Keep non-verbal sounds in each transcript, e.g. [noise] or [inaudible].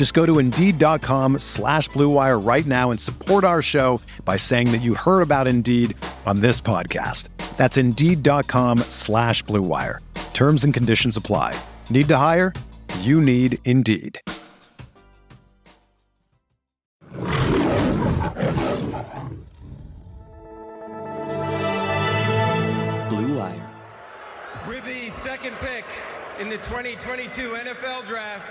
Just go to Indeed.com slash BlueWire right now and support our show by saying that you heard about Indeed on this podcast. That's Indeed.com slash BlueWire. Terms and conditions apply. Need to hire? You need Indeed. Blue Wire. With the second pick in the 2022 NFL Draft,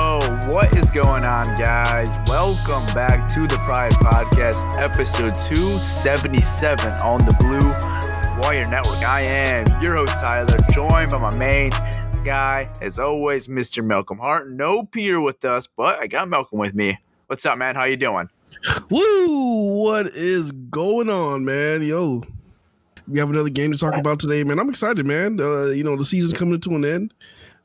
what is going on, guys? Welcome back to the Pride Podcast, episode 277 on the Blue Wire Network. I am your host, Tyler, joined by my main guy, as always, Mr. Malcolm Hart. No Peter with us, but I got Malcolm with me. What's up, man? How you doing? Woo! What is going on, man? Yo, we have another game to talk about today, man. I'm excited, man. Uh, you know, the season's coming to an end.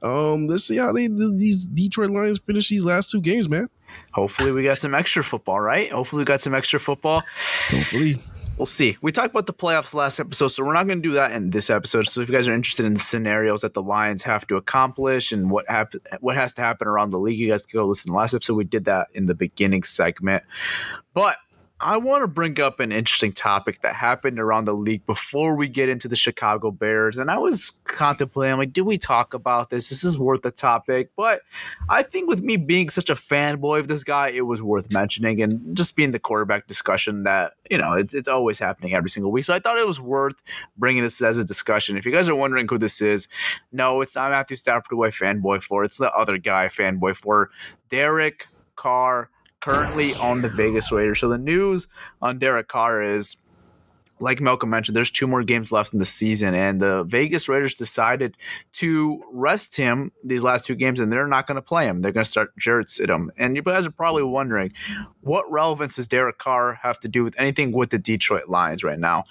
Um, let's see how they these Detroit Lions finish these last two games, man. Hopefully, we got some extra football, right? Hopefully, we got some extra football. Hopefully. We'll see. We talked about the playoffs last episode, so we're not going to do that in this episode. So if you guys are interested in the scenarios that the Lions have to accomplish and what happen, what has to happen around the league, you guys can go listen to the last episode. We did that in the beginning segment. But I want to bring up an interesting topic that happened around the league before we get into the Chicago Bears. And I was contemplating, like, did we talk about this? This is worth the topic. But I think with me being such a fanboy of this guy, it was worth mentioning and just being the quarterback discussion that, you know, it's, it's always happening every single week. So I thought it was worth bringing this as a discussion. If you guys are wondering who this is, no, it's not Matthew Stafford who I fanboy for. It's the other guy fanboy for Derek Carr currently on the Vegas Raiders. So the news on Derek Carr is like Malcolm mentioned, there's two more games left in the season, and the Vegas Raiders decided to rest him these last two games, and they're not going to play him. They're going to start Jarrett Stidham. And you guys are probably wondering, what relevance does Derek Carr have to do with anything with the Detroit Lions right now?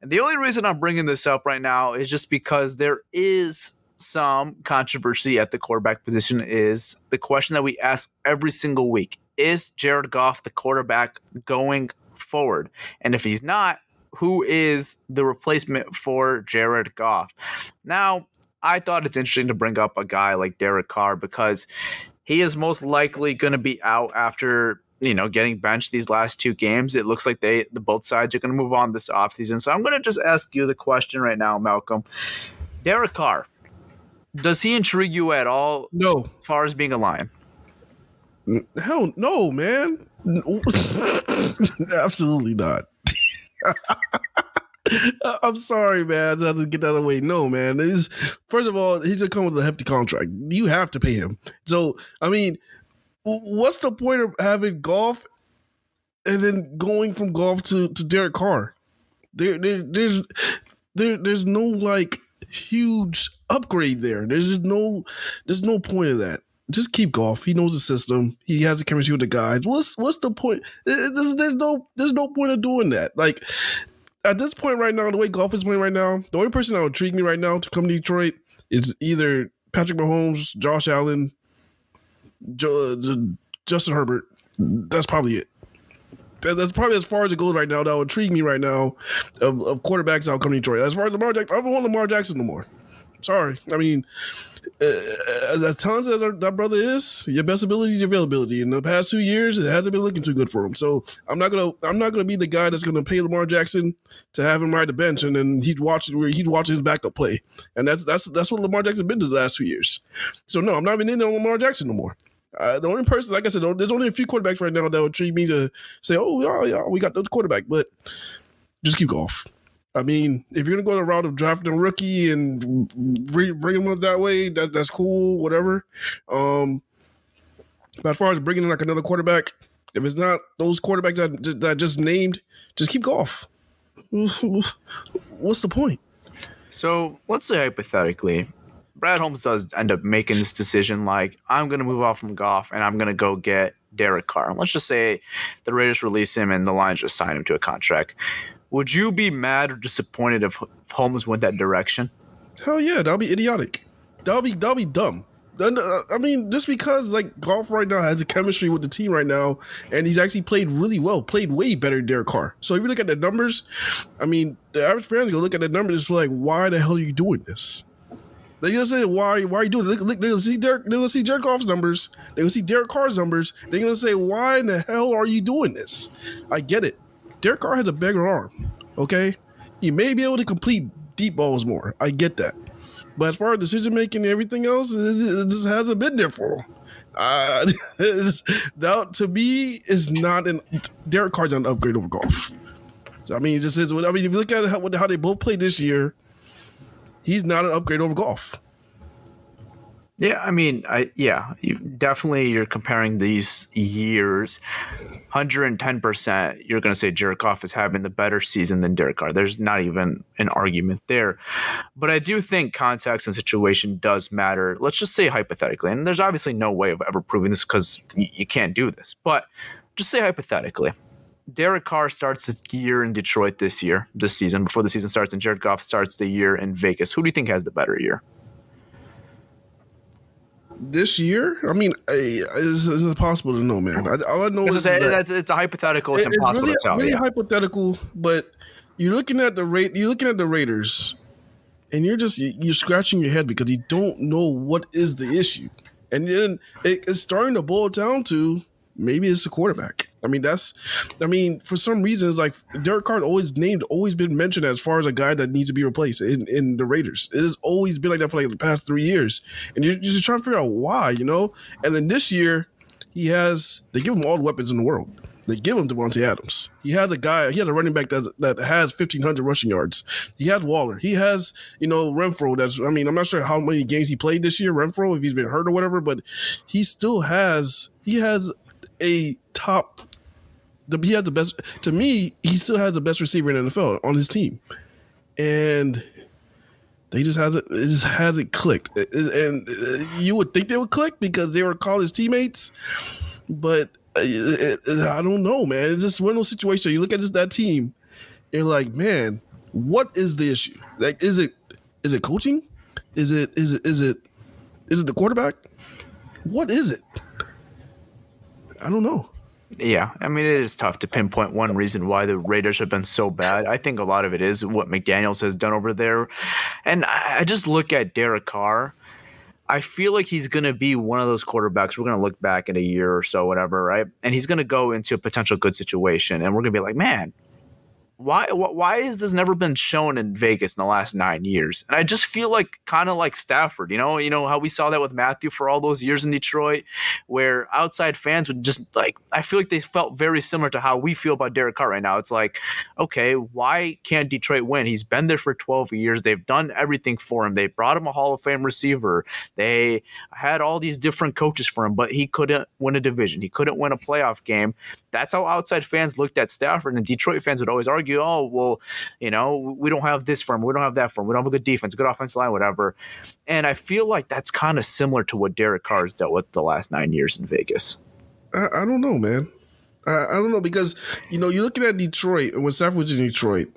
And the only reason I'm bringing this up right now is just because there is some controversy at the quarterback position. Is the question that we ask every single week: Is Jared Goff the quarterback going forward? And if he's not, who is the replacement for Jared Goff? Now, I thought it's interesting to bring up a guy like Derek Carr because he is most likely going to be out after you know getting benched these last two games. It looks like they the both sides are going to move on this offseason. So I'm going to just ask you the question right now, Malcolm. Derek Carr, does he intrigue you at all? No. As far as being a lion? Hell no, man. [laughs] Absolutely not. [laughs] I'm sorry, man. I had to get that away. No, man. Is first of all, he just come with a hefty contract. You have to pay him. So, I mean, what's the point of having Goff and then going from Goff to, to Derek Carr? There, there, there's, there, there's no like huge upgrade there. There's just no, there's no point of that. Just keep Goff. He knows the system. He has the chemistry with the guys. What's what's the point? There's, there's no there's no point of doing that. Like at this point right now, the way Goff is playing right now, the only person that would intrigue me right now to come to Detroit is either Patrick Mahomes, Josh Allen, Justin Herbert. That's probably it. that's probably as far as it goes right now. That would intrigue me right now of, of quarterbacks out coming to Detroit. As far as Lamar Jackson, I don't want Lamar Jackson no more. Sorry. I mean, uh, as, talented as our, that brother is, your best ability is your availability. In the past two years, it hasn't been looking too good for him. So I'm not gonna I'm not gonna be the guy that's gonna pay Lamar Jackson to have him ride the bench and then he's watching where he's watching his backup play. And that's that's that's what Lamar Jackson been to the last two years. So no, I'm not even in on Lamar Jackson no more. Uh, the only person, like I said, there's only a few quarterbacks right now that would treat me to say, "Oh, yeah, yeah, we got the quarterback," but just keep Goff. I mean, if you're gonna go the route of drafting a rookie and bring him up that way, that that's cool, whatever. Um, but as far as bringing in like another quarterback, if it's not those quarterbacks that that just named, just keep Goff. [laughs] What's the point? So let's say hypothetically, Brad Holmes does end up making this decision like, I'm going to move off from Goff and I'm going to go get Derek Carr. And let's just say the Raiders release him and the Lions just sign him to a contract. Would you be mad or disappointed if Holmes went that direction? Hell yeah, that'll be idiotic. That'll be that'll be dumb. Uh, I mean, just because like Goff right now has a chemistry with the team right now, and he's actually played really well, played way better than Derek Carr. So if you look at the numbers, I mean, the average fan is gonna look at the numbers and be like, why the hell are you doing this? They're gonna say why why are you doing it? Look, they're gonna see Derek. They're gonna see Derek Goff's numbers. They're gonna see Derek Carr's numbers. They're gonna say why in the hell are you doing this? I get it. Derek Carr has a bigger arm. Okay, he may be able to complete deep balls more. I get that. But as far as decision making and everything else, it, just hasn't been there for him. Uh, [laughs] that to me is not an Derek Carr's an upgrade over Goff. So I mean, it just is. I mean, if you look at how, how they both played this year he's not an upgrade over Goff. Yeah, I mean, I yeah, you definitely you're comparing these years. 110%, you're going to say Jared Goff is having the better season than Derek Carr. There's not even an argument there. But I do think context and situation does matter. Let's just say hypothetically, and there's obviously no way of ever proving this because you can't do this, but just say hypothetically. Derek Carr starts the year in Detroit this year, this season, before the season starts, and Jared Goff starts the year in Vegas. Who do you think has the better year? This year, I mean, is it possible to know, man. all I know is a, that it's a hypothetical. It's, it's impossible really, to tell. Really yeah. hypothetical, but you're looking at the rate. You're looking at the Raiders, and you're just you're scratching your head because you don't know what is the issue, and then it's starting to boil down to maybe it's the quarterback. I mean, that's, I mean, for some reasons, like Derek Carr always named, always been mentioned as far as a guy that needs to be replaced in, in the Raiders. It has always been like that for like the past three years, and you're, you're just trying to figure out why, you know. And then this year, he has they give him all the weapons in the world. They give him Davante Adams. He has a guy. He has a running back that that has fifteen hundred rushing yards. He has Waller. He has you know Renfrow. That's I mean I'm not sure how many games he played this year. Renfrow if he's been hurt or whatever, but he still has he has a top. He has the best. To me, he still has the best receiver in NFL on his team, and they just hasn't. It just hasn't clicked. And uh, you would think they would click because they were college teammates, but uh, I don't know, man. It's just one of those situations. You look at this that team, you're like, man, what is the issue? Like, is it is it coaching? Is it is it is it is it the quarterback? What is it? I don't know. Yeah, I mean, it is tough to pinpoint one reason why the Raiders have been so bad. I think a lot of it is what McDaniels has done over there. And I just look at Derek Carr. I feel like he's going to be one of those quarterbacks. We're going to look back in a year or so, whatever, right? And he's going to go into a potential good situation. And we're going to be like, man, why why has this never been shown in Vegas in the last nine years? And I just feel like kind of like Stafford, you know, you know how we saw that with Matthew for all those years in Detroit, where outside fans would just like I feel like they felt very similar to how we feel about Derek Carr right now. It's like, okay, why can't Detroit win? He's been there for 12 years. They've done everything for him. They brought him a Hall of Fame receiver. They had all these different coaches for him, but he couldn't win a division. He couldn't win a playoff game. That's how outside fans looked at Stafford, and Detroit fans would always argue argue, oh, well, you know, we don't have this firm, we don't have that firm, we don't have a good defense, good offensive line, whatever. And I feel like that's kind of similar to what Derek Carr's dealt with the last nine years in Vegas. I, I don't know, man. I, I, don't know because you know you're looking at Detroit when Stafford was in Detroit,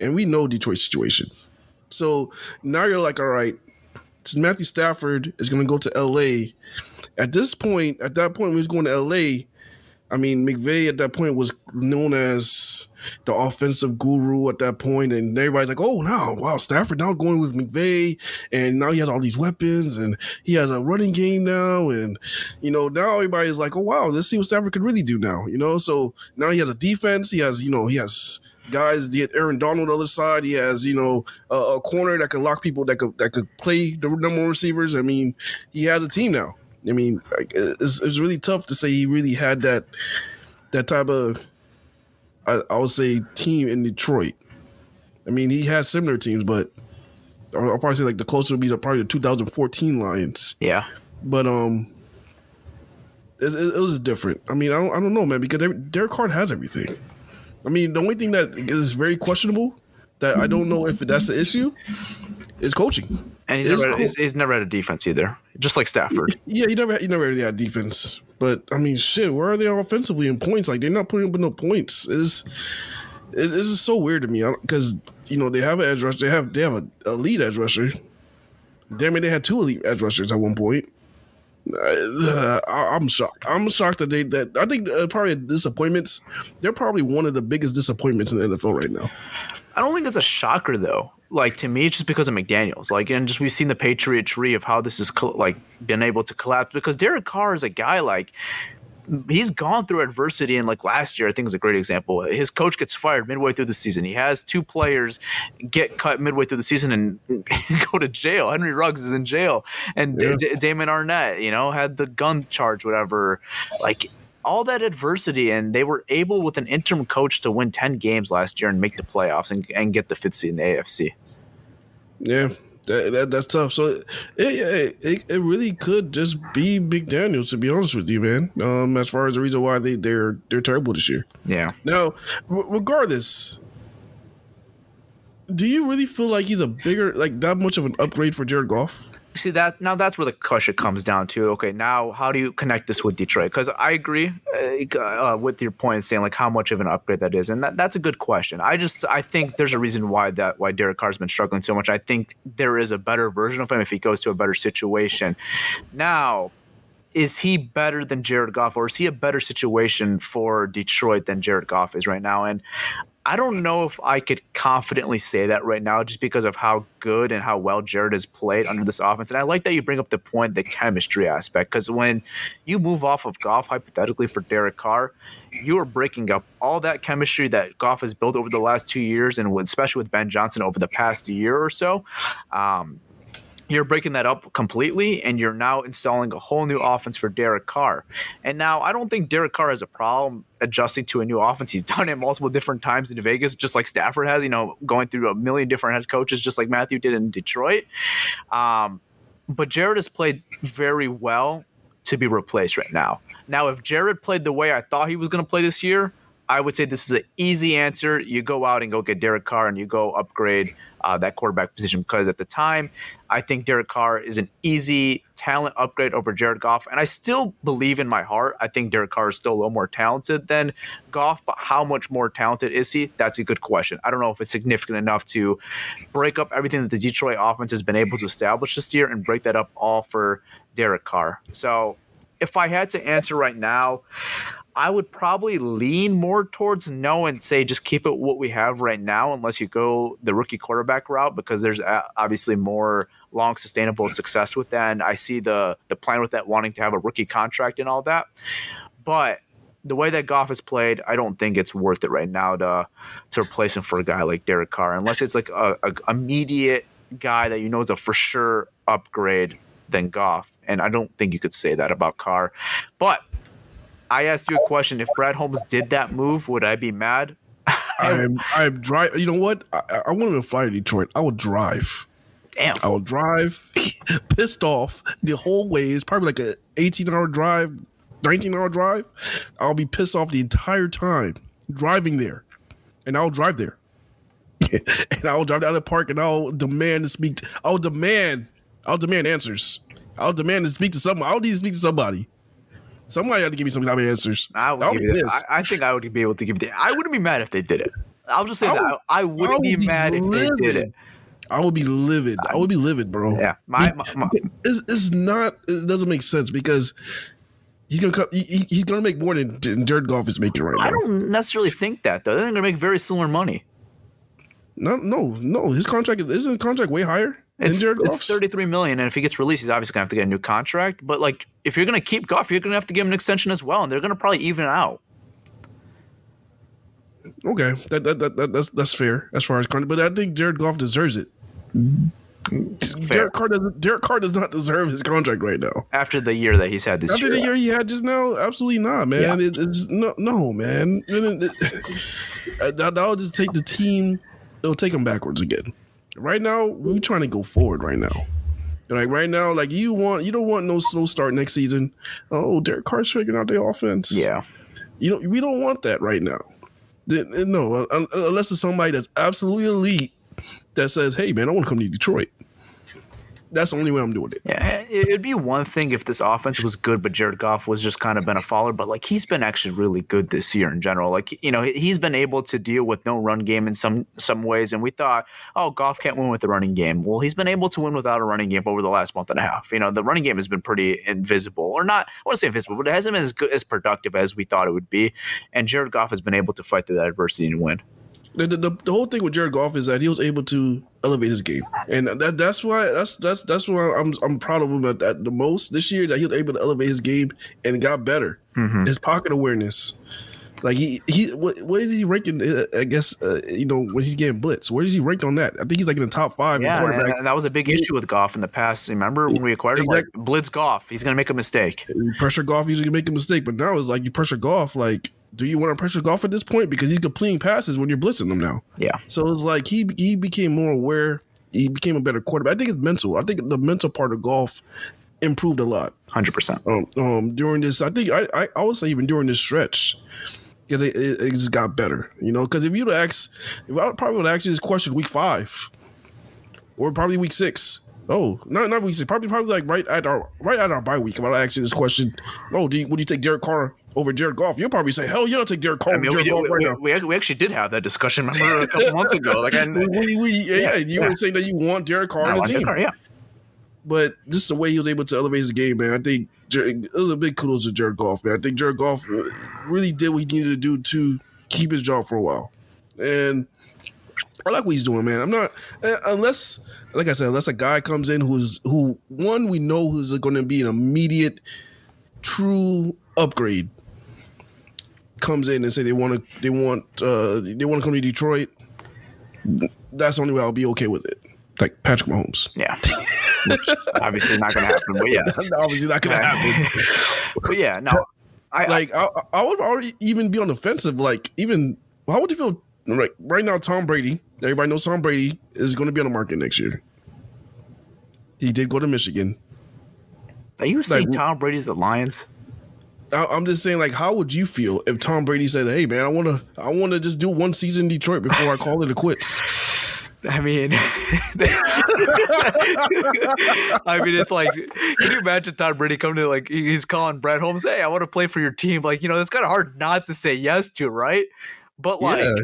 and we know Detroit's situation. So now you're like, all right, Matthew Stafford is going to go to L.A. At this point, at that point, when he's going to L.A., I mean, McVay at that point was known as the offensive guru at that point, and everybody's like, "Oh, now, wow, Stafford now going with McVay, and now he has all these weapons, and he has a running game now, and you know, now everybody's like, "Oh, wow, let's see what Stafford could really do now." You know, so now he has a defense, he has, you know, he has guys. He had Aaron Donald on the other side. He has, you know, a, a corner that can lock people that could that could play the number one receivers. I mean, he has a team now. I mean, it's, it's really tough to say he really had that that type of I, I would say team in Detroit. I mean, he has similar teams, but I'll, I'll probably say like the closer would be the, probably the 2014 Lions. Yeah, But um, it, it, it was different. I mean, I don't, I don't know, man, because every- Derek Carr has everything. I mean, the only thing that is very questionable that I don't know if that's the issue is coaching. and he's never, he's, he's never had a defense either, just like Stafford. [laughs] Yeah, you never, you never had defense. But I mean, shit, where are they offensively in points? Like they're not putting up no points. It's it, it's just so weird to me because you know they have an edge rusher. They have they have a elite edge rusher. Damn it, they had two elite edge rushers at one point. Uh, I, I'm shocked. I'm shocked that they that I think uh, probably disappointments. They're probably one of the biggest disappointments in the NFL right now. I don't think that's a shocker though. Like to me, it's just because of McDaniel's. Like, and just we've seen the Patriot tree of how this is col- like been able to collapse. Because Derek Carr is a guy like he's gone through adversity, and like last year, I think is a great example. His coach gets fired midway through the season. He has two players get cut midway through the season and [laughs] go to jail. Henry Ruggs is in jail, and Yeah. D- Damon Arnette, you know, had the gun charge, whatever. Like all that adversity, and they were able with an interim coach to win ten games last year and make the playoffs and, and get the fifth seed in the AFC. Yeah, that, that, that's tough. So it, it it it really could just be McDaniels, to be honest with you, man. Um, as far as the reason why they they're they're terrible this year. Yeah. Now, r- regardless, do you really feel like he's a bigger, like that much of an upgrade for Jared Goff? See that now that's where the question comes down to. Okay, now how do you connect this with Detroit? Because I agree uh, with your point saying like how much of an upgrade that is, and that, that's a good question. I just I think there's a reason why that why Derek Carr's been struggling so much. I think there is a better version of him if he goes to a better situation. Now, is he better than Jared Goff, or is he a better situation for Detroit than Jared Goff is right now? And I don't know if I could confidently say that right now, just because of how good and how well Jared has played under this offense. And I like that you bring up the point, the chemistry aspect, because when you move off of Goff, hypothetically for Derek Carr, you are breaking up all that chemistry that Goff has built over the last two years, and especially with Ben Johnson over the past year or so. Um, you're breaking that up completely and you're now installing a whole new offense for Derek Carr. And now I don't think Derek Carr has a problem adjusting to a new offense. He's done it multiple different times in Vegas, just like Stafford has, you know, going through a million different head coaches, just like Matthew did in Detroit. Um, but Jared has played very well to be replaced right now. Now, if Jared played the way I thought he was going to play this year, I would say this is an easy answer. You go out and go get Derek Carr and you go upgrade uh, that quarterback position because at the time, I think Derek Carr is an easy talent upgrade over Jared Goff. And I still believe in my heart, I think Derek Carr is still a little more talented than Goff, but how much more talented is he? That's a good question. I don't know if it's significant enough to break up everything that the Detroit offense has been able to establish this year and break that up all for Derek Carr. So if I had to answer right now, I would probably lean more towards no and say just keep it what we have right now, unless you go the rookie quarterback route, because there's uh, obviously more long sustainable success with that. And I see the the plan with that wanting to have a rookie contract and all that. But the way that Goff has played, I don't think it's worth it right now to to replace him for a guy like Derek Carr, unless it's like a, a immediate guy that you know is a for sure upgrade than Goff. And I don't think you could say that about Carr. But I asked you a question. If Brad Holmes did that move, would I be mad? [laughs] I'm I'm drive. You know what? I, I want him to fly to Detroit. I would drive. Damn. I will drive, [laughs] pissed off the whole way. It's probably like a 18 hour drive, 19 hour drive. I'll be pissed off the entire time driving there, and I'll drive there, [laughs] and I'll drive to the park, and I'll demand to speak. To, I'll demand. I'll demand answers. I'll demand to speak to someone. I'll need to speak to somebody. Somebody had to give me some type of answers. I would give pissed. I, I think I would be able to give that. I wouldn't be mad if they did it. I'll just say I that. would- I, I wouldn't would be be mad if they did it. I would be livid. I would be livid, bro. Yeah. My, my, my, it's, it's not it doesn't make sense because He's gonna come, he, he- he's gonna make more than, than Jared Goff is making right now. I don't necessarily think that though. They're going to make very similar money. No, no, no. His contract is isn't his contract way higher It's, it's 33 million and if he gets released he's obviously going to have to get a new contract, but like if you're going to keep Goff, you're going to have to give him an extension as well and they're going to probably even out. Okay, that, that, that, that that's that's fair as far as contract, but I think Jared Goff deserves it. Derek Carr doesn't. Derek Carr does not deserve his contract right now. After the year that he's had this After year. the year he had just now, absolutely not, man. Yeah. It, it's no, no, man. And it- it- that that'll [laughs] just take the team. It'll take them backwards again. Right now, we're trying to go forward. Right now, like right now, like you want, you don't want no slow start next season. Oh, Derek Carr's figuring out the offense. Yeah. you know, we don't want that right now. No, unless it's somebody that's absolutely elite that says, "Hey, man, I want to come to Detroit." That's the only way I'm doing it. Yeah, it- it'd be one thing if this offense was good, but Jared Goff was just kind of been a follower. But like he's been actually really good this year in general. Like you know he- he's been able to deal with no run game in some some ways. And we thought, oh, Goff can't win with the running game. Well, he's been able to win without a running game over the last month and a half. You know the running game has been pretty invisible, or not. I want to say invisible, but it hasn't been as good as productive as we thought it would be. And Jared Goff has been able to fight through that adversity and win. The, the, the, whole thing with Jared Goff is that he was able to elevate his game, and that that's why that's that's that's why I'm I'm proud of him at, at the most this year that he was able to elevate his game and got better. His pocket awareness, like he he what what is he ranking? uh, I guess uh, you know when he's getting blitz, where is he ranked on that? I think he's like in the top five. Yeah, quarterbacks. and that was a big issue with Goff in the past. Remember when we acquired him? Like, Blitz Goff, he's going to make a mistake. You pressure Goff usually make a mistake, but now it's like you pressure Goff. Like, do you want to pressure Goff at this point because he's completing passes when you're blitzing them now? Yeah. So it's like he he became more aware. He became a better quarterback. I think it's mental. I think the mental part of Goff improved a lot Hundred percent. um, um, during this. I think I, I I would say even during this stretch. Because it, it, it just got better, you know. Because if you'd ask, if I probably would ask you this question week five, or probably week six. Oh, not not week six. Probably probably like right at our right at our bye week. If I would ask you this question, oh, do you, would you take Derek Carr over Jared Goff? You'll probably say, hell yeah, I'll take Derek Carr I mean, we, Jared Goff we, right we, now. we, actually did have that discussion. Remember a couple months ago? Like, I, [laughs] we, we, yeah, you yeah. were saying that you want Derek Carr on the team, Carr, yeah. but just the way he was able to elevate his game, man. I think it was a big kudos to Jared Goff, man. I think Jared Goff really did what he needed to do to keep his job for a while, and I like what he's doing, man. I'm not uh, unless, like I said, unless a guy comes in who's who one we know who's going to be an immediate, true upgrade. Comes in and say they want to, they want, uh, they want to come to Detroit. That's the only way I'll be okay with it. Like Patrick Mahomes. Yeah. [laughs] Which obviously not going to happen, but yes. [laughs] Obviously not going to happen. [laughs] But yeah, no. I, like I, I would already even be on the offensive. Like even how would you feel? Right, right now, Tom Brady. Everybody knows Tom Brady is going to be on the market next year. He did go to Michigan. are you saying like- Tom Brady's the Lions? I, I'm just saying, like, how would you feel if Tom Brady said, "Hey, man, I want to, I want to just do one season in Detroit before I call it a quits." [laughs] I mean, [laughs] I mean, it's like, can you imagine Tom Brady coming to like he's calling Brad Holmes, "Hey, I want to play for your team." Like, you know, it's kind of hard not to say yes to, right? But like, Yeah.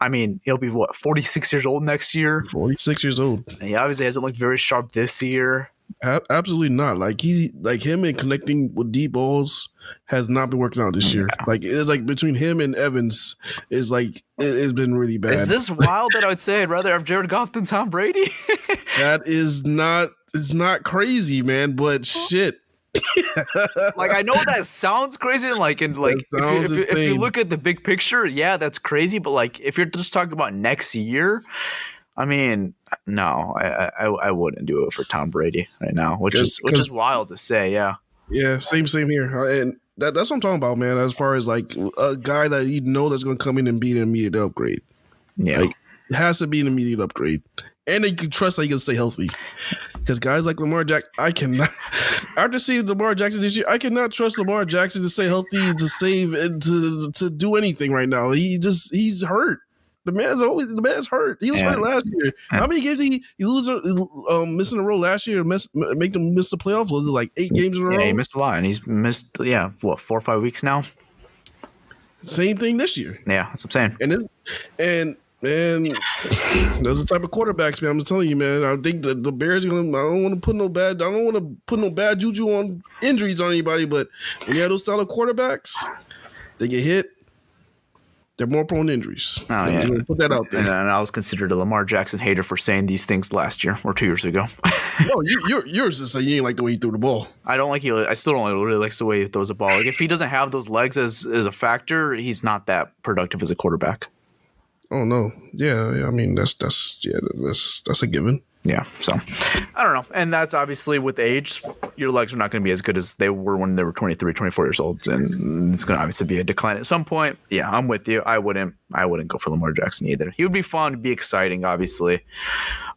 I mean, he'll be what forty six years old next year. Forty six years old. And he obviously hasn't looked very sharp this year. A- absolutely not. Like he, like him, and connecting with deep balls has not been working out this year. Like it's like between him and Evans is like it, it's been really bad. Is this wild that I would say I'd rather have Jared Goff than Tom Brady? [laughs] That is not it's not crazy, man. But shit, [laughs] like I know that sounds crazy, and like and like if you, if, you- if you look at the big picture, yeah, that's crazy. But like if you're just talking about next year, I mean, no, I I, I wouldn't do it for Tom Brady right now, which is which is wild to say. Yeah, yeah, same same here. Uh, And that, that's what I'm talking about, man. As far as like a guy that you know that's going to come in and be an immediate upgrade, yeah. Like, it has to be an immediate upgrade, and you can trust that he can stay healthy. Because guys like Lamar Jackson, I cannot. [laughs] After seeing Lamar Jackson this year, I cannot trust Lamar Jackson to stay healthy, to save, and to to do anything right now. He just he's hurt. The man's always the man's hurt. He was Yeah. hurt last year. How many games did he, he lose um, missing a row last year? Miss, make them miss the playoffs. Was it like eight games in a row? Yeah, he missed a lot, and he's missed yeah what four or five weeks now. Same thing this year. Yeah, that's what I'm saying. And this, and And those are the type of quarterbacks, man. I'm telling you, man. I think the, the Bears are gonna. I don't want to put no bad. I don't want to put no bad juju on injuries on anybody. But when you have those style of quarterbacks, they get hit. They're more prone to injuries. Oh, yeah. put that out there. and I was considered a Lamar Jackson hater for saying these things last year or two years ago. [laughs] no, you, you're yours is say you ain't like the way he threw the ball. I don't like he. I still don't really likes the way he throws a ball. Like if he doesn't have those legs as as a factor, he's not that productive as a quarterback. Oh no, yeah, yeah, I mean that's that's yeah, that's that's a given. Yeah. So I don't know. And that's obviously with age, your legs are not going to be as good as they were when they were 23, 24 years old. And it's going to obviously be a decline at some point. Yeah, I'm with you. I wouldn't, I wouldn't go for Lamar Jackson either. He would be fun, be exciting, obviously.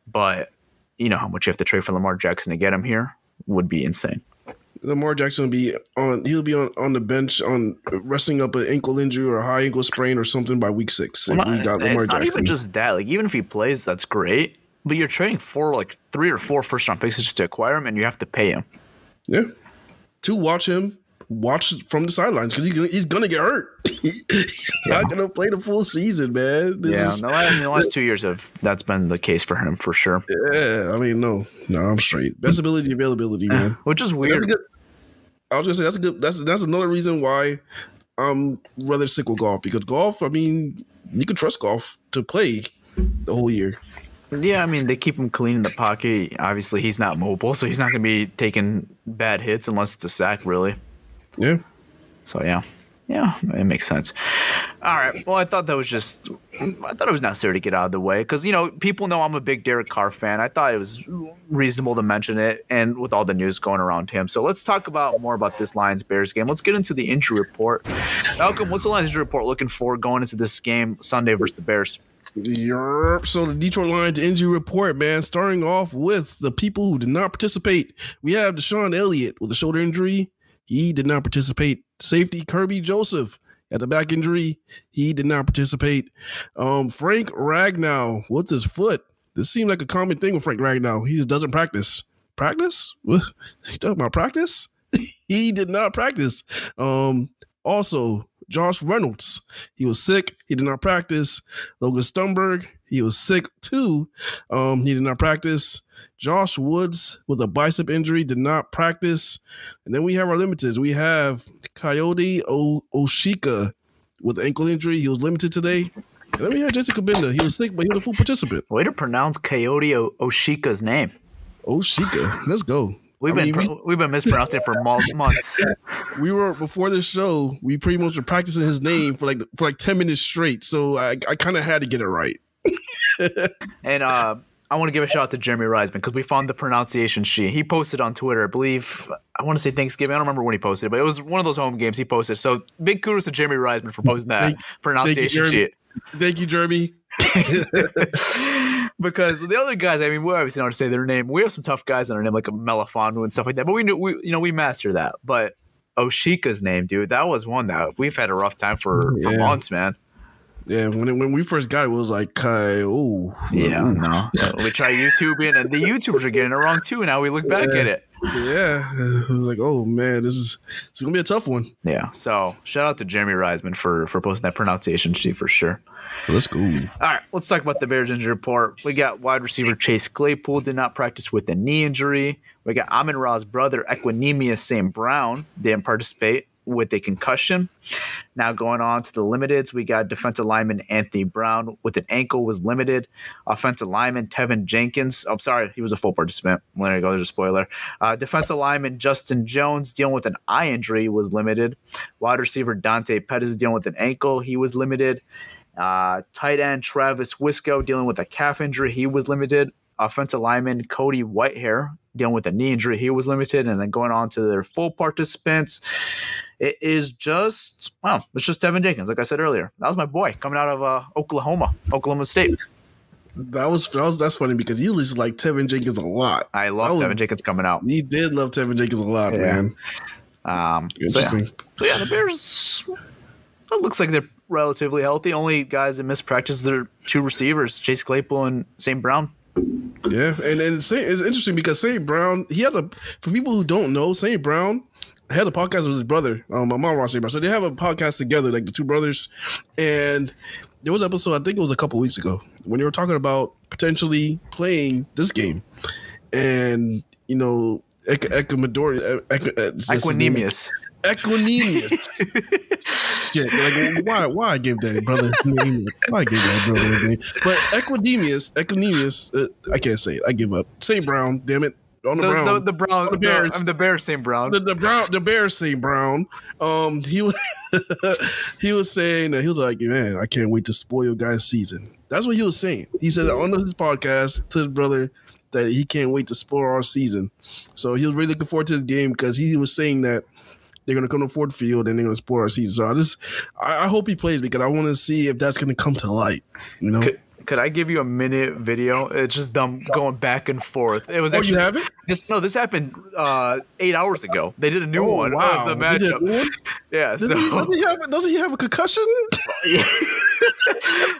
But you know how much you have to trade for Lamar Jackson to get him here would be insane. Lamar Jackson will be on. He'll be on, on the bench on resting up an ankle injury or a high ankle sprain or something by week six. If Well, we got Lamar it's not even just that. Like even if he plays, that's great. But you're trading for like three or four first round picks just to acquire him, and you have to pay him. yeah, to watch him watch from the sidelines because he's gonna, he's gonna get hurt. [laughs] he's not gonna play the full season, man. This Yeah, is- the last, the last two years have that's been the case for him for sure. yeah. I mean, no, no, I'm straight. Best ability, availability, man. [sighs] Which is weird. good. I was gonna say that's a good. That's that's another reason why I'm rather sick with Goff because Goff. I mean, you can trust Goff to play the whole year. Yeah, I mean they keep him clean in the pocket. Obviously, he's not mobile, so he's not going to be taking bad hits unless it's a sack, really. Yeah. So yeah, yeah, it makes sense. All right. Well, I thought that was just, I thought it was necessary to get out of the way because you know people know I'm a big Derek Carr fan. I thought it was reasonable to mention it, and with all the news going around him. So let's talk about more about this Lions Bears game. Let's get into the injury report. Malcolm, what's the Lions injury report looking for going into this game Sunday versus the Bears? Yerp. So the Detroit Lions injury report, man. Starting off with the people who did not participate, we have DeShon Elliott with a shoulder injury. He did not participate. Safety Kerby Joseph at the back injury. He did not participate. Um, Frank Ragnow with his foot. This seemed like a common thing with Frank Ragnow. He just doesn't practice. Practice? What? [laughs] He talking about practice? [laughs] he did not practice. Um, also, Josh Reynolds. He was sick. He did not practice. Logan Stenberg. He was sick too. Um, he did not practice. Josh Woods with a bicep injury did not practice. And then we have our limiteds. We have Coyote o- Oshika with ankle injury. He was limited today. And then we have Jason Cabinda. He was sick, but he was a full participant. Way to pronounce Coyote o- Oshika's name. Oshika. Let's go. We've I been mean, pro- [laughs] we've been mispronouncing it for [laughs] months. we were before the show. We pretty much were practicing his name for like for like ten minutes straight. So I I kind of had to get it right. [laughs] And uh, I want to give a shout out to Jeremy Reisman because we found the pronunciation sheet. He posted on Twitter, I believe. I want to say Thanksgiving. I don't remember when he posted, but it was one of those home games he posted. So big kudos to Jeremy Reisman for posting that Thank- pronunciation Jeremy. sheet. Thank you, Jeremy. Because the other guys, I mean, we're obviously don't want to say their name. We have some tough guys in our name, like Melifonwu and stuff like that. But we knew, we you know, we master that. But Oshika's name, dude, that was one that we've had a rough time for for months, man. Yeah, when it, when we first got it, it was like, Kai, oh, Yeah, no. [laughs] we try YouTubing, and the YouTubers are getting it wrong too. Now we look back at it. yeah. It was like, oh man, this is it's gonna be a tough one. Yeah. So shout out to Jeremy Reisman for for posting that pronunciation sheet for sure. Let's go. All right, let's talk about the Bears injury report. We got wide receiver Chase Claypool did not practice with a knee injury. We got Amon Ra's brother Equanimeous St. Brown didn't participate with a concussion. Now going on to the limiteds, we got defensive lineman Anthony Brown with an ankle was limited. Offensive lineman Teven Jenkins. I'm sorry, he was a full participant. There you go. There's a spoiler. Uh, defensive lineman Justin Jones dealing with an eye injury was limited. Wide receiver Dante Pettis dealing with an ankle. He was limited. Uh, tight end Travis Wesco dealing with a calf injury. He was limited. Offensive lineman Cody Whitehair dealing with a knee injury. He was limited. And then going on to their full participants, it is just, well, it's just Devin Jenkins. Like I said earlier, that was my boy coming out of uh, Oklahoma, Oklahoma State. That was that was that's funny because you just like Teven Jenkins a lot. I love Devin Jenkins coming out. You did love Tevin Jenkins a lot, Yeah. man. Um, so, yeah. Interesting. so yeah, the Bears. It looks like they're relatively healthy. Only guys that missed practice, they're two receivers, Chase Claypool and St. Brown. Yeah, and and it's interesting because Saint Brown, he has a for people who don't know, Saint Brown had a podcast with his brother. Um, my mom Ross Saint Brown, so they have a podcast together, like the two brothers, and there was an episode I think it was a couple weeks ago when they were talking about potentially playing this game, and you know, Ek- Ecuador, Shit, like why? Why I gave that brother? name? Why I gave that brother? name? But Equidemius, Equidemius, Uh, I can't say it. I give up. St. Brown. Damn it. On the, The, Brown. the, the brown, The Bears. I'm the Bears, same brown. the, the brown the bears say brown um he was [laughs] he was saying that he was like man i can't wait to spoil guys season that's what he was saying he said on his podcast to his brother that he can't wait to spoil our season so he was really looking forward to this game because he was saying that they're gonna come to Ford Field and they're gonna spoil our season. So I just, I, I hope he plays because I want to see if that's gonna come to light. You know? could, could I give you a minute video? It's just them going back and forth. It was oh, actually you have it? this. No, this happened uh, eight hours ago. They did a new Oh, one wow. of the matchup. a new one? Yeah, Does, so he, does he have? doesn't he have a concussion? [laughs]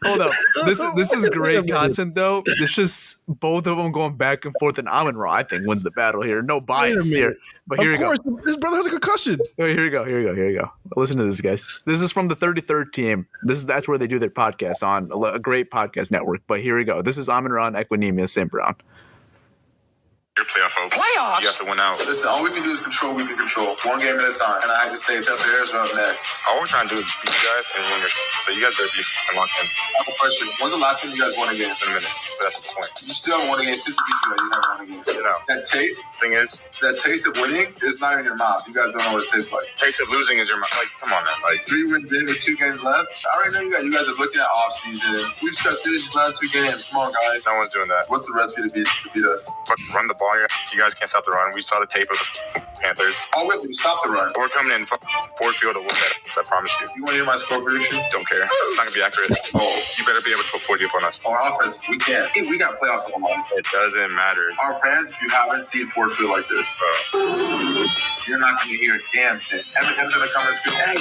hold up. This this is [laughs] great content though. It's just both of them going back and forth, and Amon Ra I think wins the battle here. No bias here. But here of course, go. his brother has a concussion. Oh, here we go. Here we go. Here we go. Listen to this, guys. This is from the 33rd team. This is that's where they do their podcast on a, great podcast network. But here we go. This is Amon Ra and Equanimeous St. Brown. Your playoff hopes. Playoffs? You have to win out. Listen, all we can do is control what we can control. One game at a time. And I have to say, the Bears are up next. All we're trying to do is beat you guys and win your. So you guys better be and lock in I have a question. When's the last time you guys won a game? in a minute. But that's the point. You still haven't won a game since we beat you. right? You haven't won a game. You know. That taste, Thing is, that taste of winning is not in your mouth. You guys don't know what it tastes like. taste of losing is your mouth. Like, come on, man. Like, Three wins in with two games left. I already know you guys. You guys are looking at off season. We just got to finish these last two games. Come on, guys. no one's doing that. What's the recipe to beat to beat us? But run the ball. You guys can't stop the run. We saw the tape of the Panthers. All we have to do is stop the run. We're coming in fucking Ford Field to whoop that. ass, I promise you. You want to hear my score prediction? Don't care. It's not gonna be accurate. Oh, You better be able to put 40 up on us. on offense, we can't. Hey, we got playoffs on the line. It doesn't matter. Our fans, if you haven't seen Ford Field like this, Uh, you're not going to hear a damn thing. Eminem's going to come and scream, hey,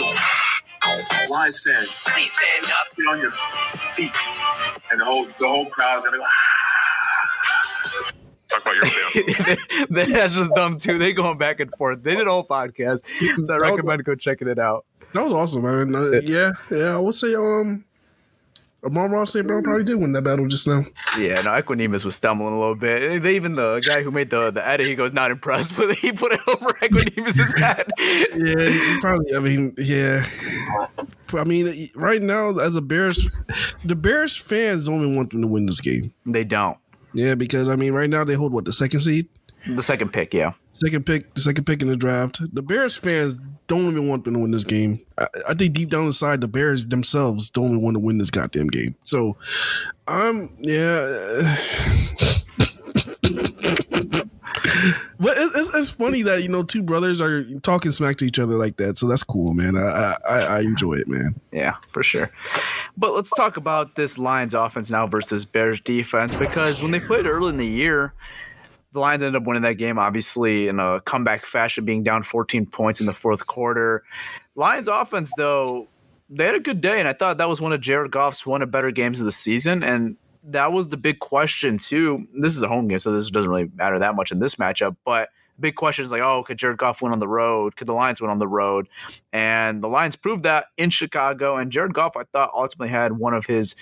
Lions fan, Please stand up. get on your feet. And the whole, the whole crowd's going to go, talk about your playoff. [laughs] That's just dumb too. They going back and forth. They did a whole podcast, so I recommend go checking it out. That was awesome, man. Uh, yeah, yeah. I would say um, Amon Ross St. Brown probably did win that battle just now. Yeah, no, Equanimeous was stumbling a little bit. They even the guy who made the the edit, he goes not impressed, [laughs] but he put it over Equanimeous's [laughs] head. Yeah, he probably. I mean, yeah. I mean, right now as a Bears, the Bears fans don't even want them to win this game. They don't. Yeah, because I mean, right now they hold what the second seed, The second pick, yeah. second pick, the second pick in the draft. The Bears fans don't even want them to win this game. I, I think deep down inside, the Bears themselves don't even want to win this goddamn game. So, I'm yeah. [laughs] [laughs] But it's, it's, funny that you know two brothers are talking smack to each other like that, so that's cool, man. I I, I enjoy it, man. Yeah, for sure. But let's talk about this Lions offense now versus Bears defense because when they played early in the year, the Lions ended up winning that game, obviously in a comeback fashion, being down 14 points in the fourth quarter. Lions offense, though, they had a good day, and I thought that was one of Jared Goff's one of better games of the season. And that was the big question too. This is a home game, so this doesn't really matter that much in this matchup. But the big question is like, oh, could Jared Goff win on the road? Could the Lions win on the road? And the Lions proved that in Chicago. And Jared Goff, I thought, ultimately had one of his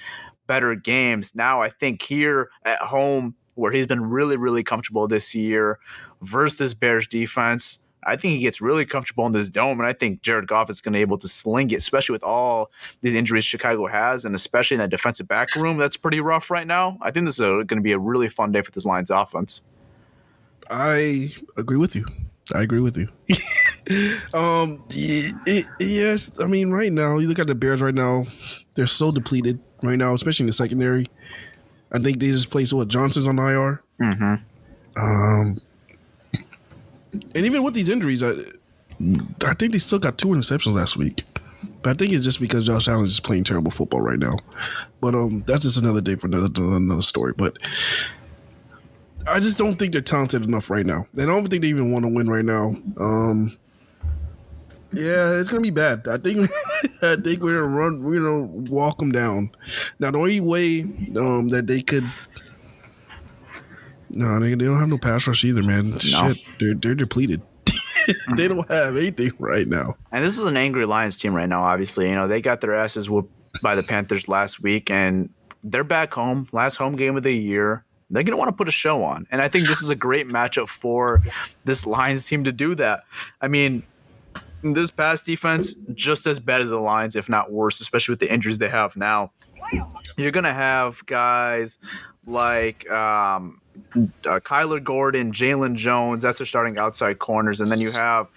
better games. Now I think here at home, where he's been really, really comfortable this year versus this Bears defense. I think he gets really comfortable in this dome, and I think Jared Goff is going to be able to sling it, especially with all these injuries Chicago has, and especially in that defensive back room that's pretty rough right now. I think this is going to be a really fun day for this Lions offense. I agree with you. I agree with you. [laughs] um, y- it- yes, I mean, right now, you look at the Bears right now; they're so depleted right now, especially in the secondary. I think they just placed what Johnson's on IR. Mm-hmm. Um, and even with these injuries, I, I think they still got two interceptions last week. But I think it's just because Josh Allen is playing terrible football right now. But um, that's just another day for another another story. But I just don't think they're talented enough right now. And I don't think they even want to win right now. Um, yeah, it's gonna be bad. I think [laughs] I think we're gonna run. We're gonna walk them down. Now the only way um, that they could. No, they, they don't have no pass rush either, man. Shit, they're they're depleted. [laughs] they don't have anything right now. And this is an angry Lions team right now. Obviously, you know they got their asses whooped by the Panthers last week, and they're back home, last home game of the year. They're going to want to put a show on. And I think this is a great matchup for this Lions team to do that. I mean, this pass defense, just as bad as the Lions, if not worse, especially with the injuries they have now. You're going to have guys like um, uh, Kyler Gordon, Jaylon Jones. That's their starting outside corners, and then you have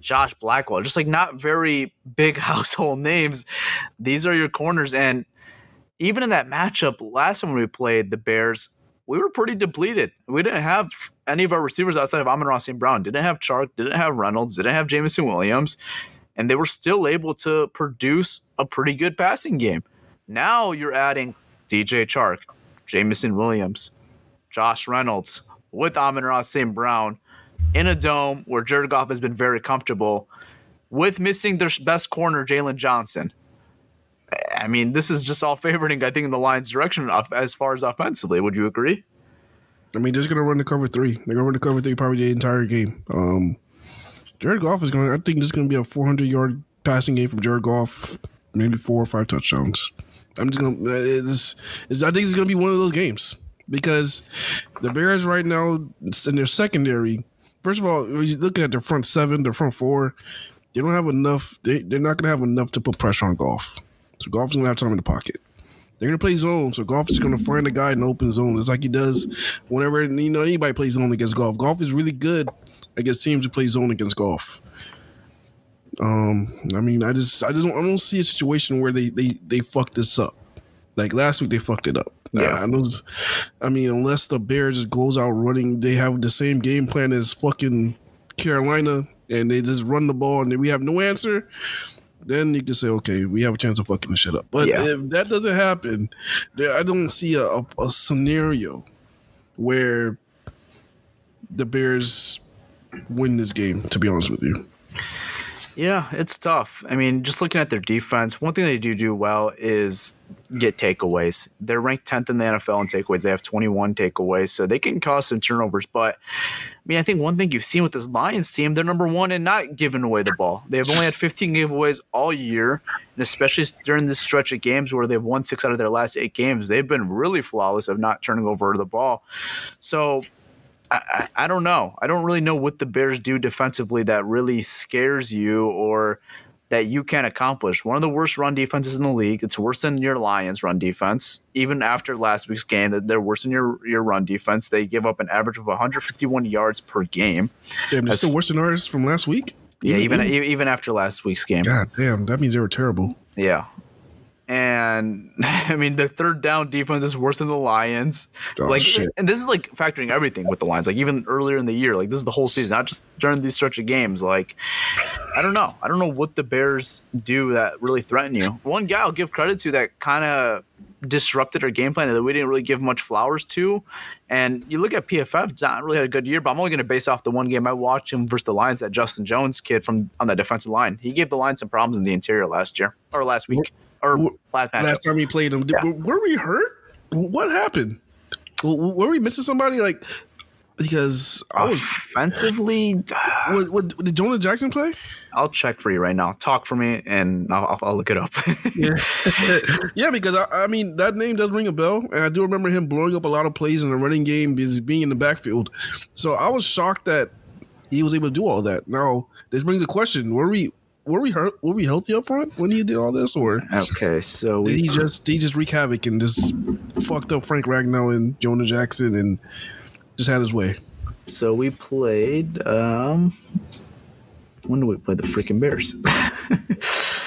Josh Blackwell. Just like not very big [laughs] household names. These are your corners, and even in that matchup last time we played the Bears, we were pretty depleted. We didn't have any of our receivers outside of Amon-Ra and Brown. Didn't have Chark. Didn't have Reynolds. Didn't have Jameson Williams, and they were still able to produce a pretty good passing game. Now you're adding DJ Chark, Jameson Williams, Josh Reynolds with Amon-Ra St. Brown in a dome where Jared Goff has been very comfortable with missing their best corner, Jaylon Johnson. I mean, this is just all favoring, I think, in the Lions' direction as far as offensively. Would you agree? I mean, they're just going to run the cover three. They're going to run the cover three probably the entire game. Um, Jared Goff is going to, I think this is going to be a 400 yard passing game from Jared Goff, maybe four or five touchdowns. I'm just going to, it's, it's, I think it's going to be one of those games because the Bears right now in their secondary, first of all, looking at their front seven, their front four, they don't have enough, they, they're not going to have enough to put pressure on Goff. So Goff's gonna have time in the pocket. They're gonna play zone, so Goff is gonna find a guy in open zone. It's like he does whenever you know anybody plays zone against Goff. Goff is really good against teams who play zone against Goff. Um, I mean, I just I don't I don't see a situation where they they they fuck this up. Like last week, they fucked it up. Yeah, I, mean, unless the Bears just goes out running, they have the same game plan as fucking Carolina, and they just run the ball, and we have no answer then you can say, okay, we have a chance of fucking the shit up. But yeah. if that doesn't happen, there, I don't see a, a, a scenario where the Bears win this game. To be honest with you. Yeah, it's tough. I mean, just looking at their defense, one thing they do do well is get takeaways. They're ranked 10th in the NFL in takeaways. They have 21 takeaways, so they can cause some turnovers. But I mean, I think one thing you've seen with this Lions team, they're number one in not giving away the ball. They've only had 15 giveaways all year, and especially during this stretch of games where they've won six out of their last eight games, they've been really flawless of not turning over the ball. So I, I, don't know. I don't really know what the Bears do defensively that really scares you or that you can't accomplish. One of the worst run defenses in the league. It's worse than your Lions run defense. Even after last week's game, they're worse than your, your run defense. They give up an average of 151 yards per game. Damn, that's still worse than ours from last week. Yeah, even even, even after last week's game. God damn, that means they were terrible. Yeah, and [laughs] I mean the third down defense is worse than the Lions. Oh, like, shit. and this is like factoring everything with the Lions. Like even earlier in the year, like this is the whole season, not just during these stretch of games. Like, I don't know, I don't know what the Bears do that really threaten you. One guy I'll give credit to that kind of disrupted our game plan that we didn't really give much flowers to. And you look at PFF, not really had a good year, but I'm only going to base off the one game I watched him versus the Lions. That Justin Jones kid from on the defensive line, he gave the Lions some problems in the interior last year or last week or last, last time we played them. Yeah. Were we hurt? What happened? Were we missing somebody? Like because I was offensively. [sighs] What, what, did Jonah Jackson play? I'll check for you right now. Talk for me, and I'll, I'll look it up. [laughs] yeah, [laughs] yeah, because I, I, mean that name does ring a bell, and I do remember him blowing up a lot of plays in the running game, because being in the backfield. So I was shocked that he was able to do all that. Now this brings a question: Were we were we hurt? Were we healthy up front when he did all this, or okay? So did he just did he just wreak havoc and just fucked up Frank Ragnow and Jonah Jackson and just had his way? So we played. um When did we play the freaking Bears? [laughs] the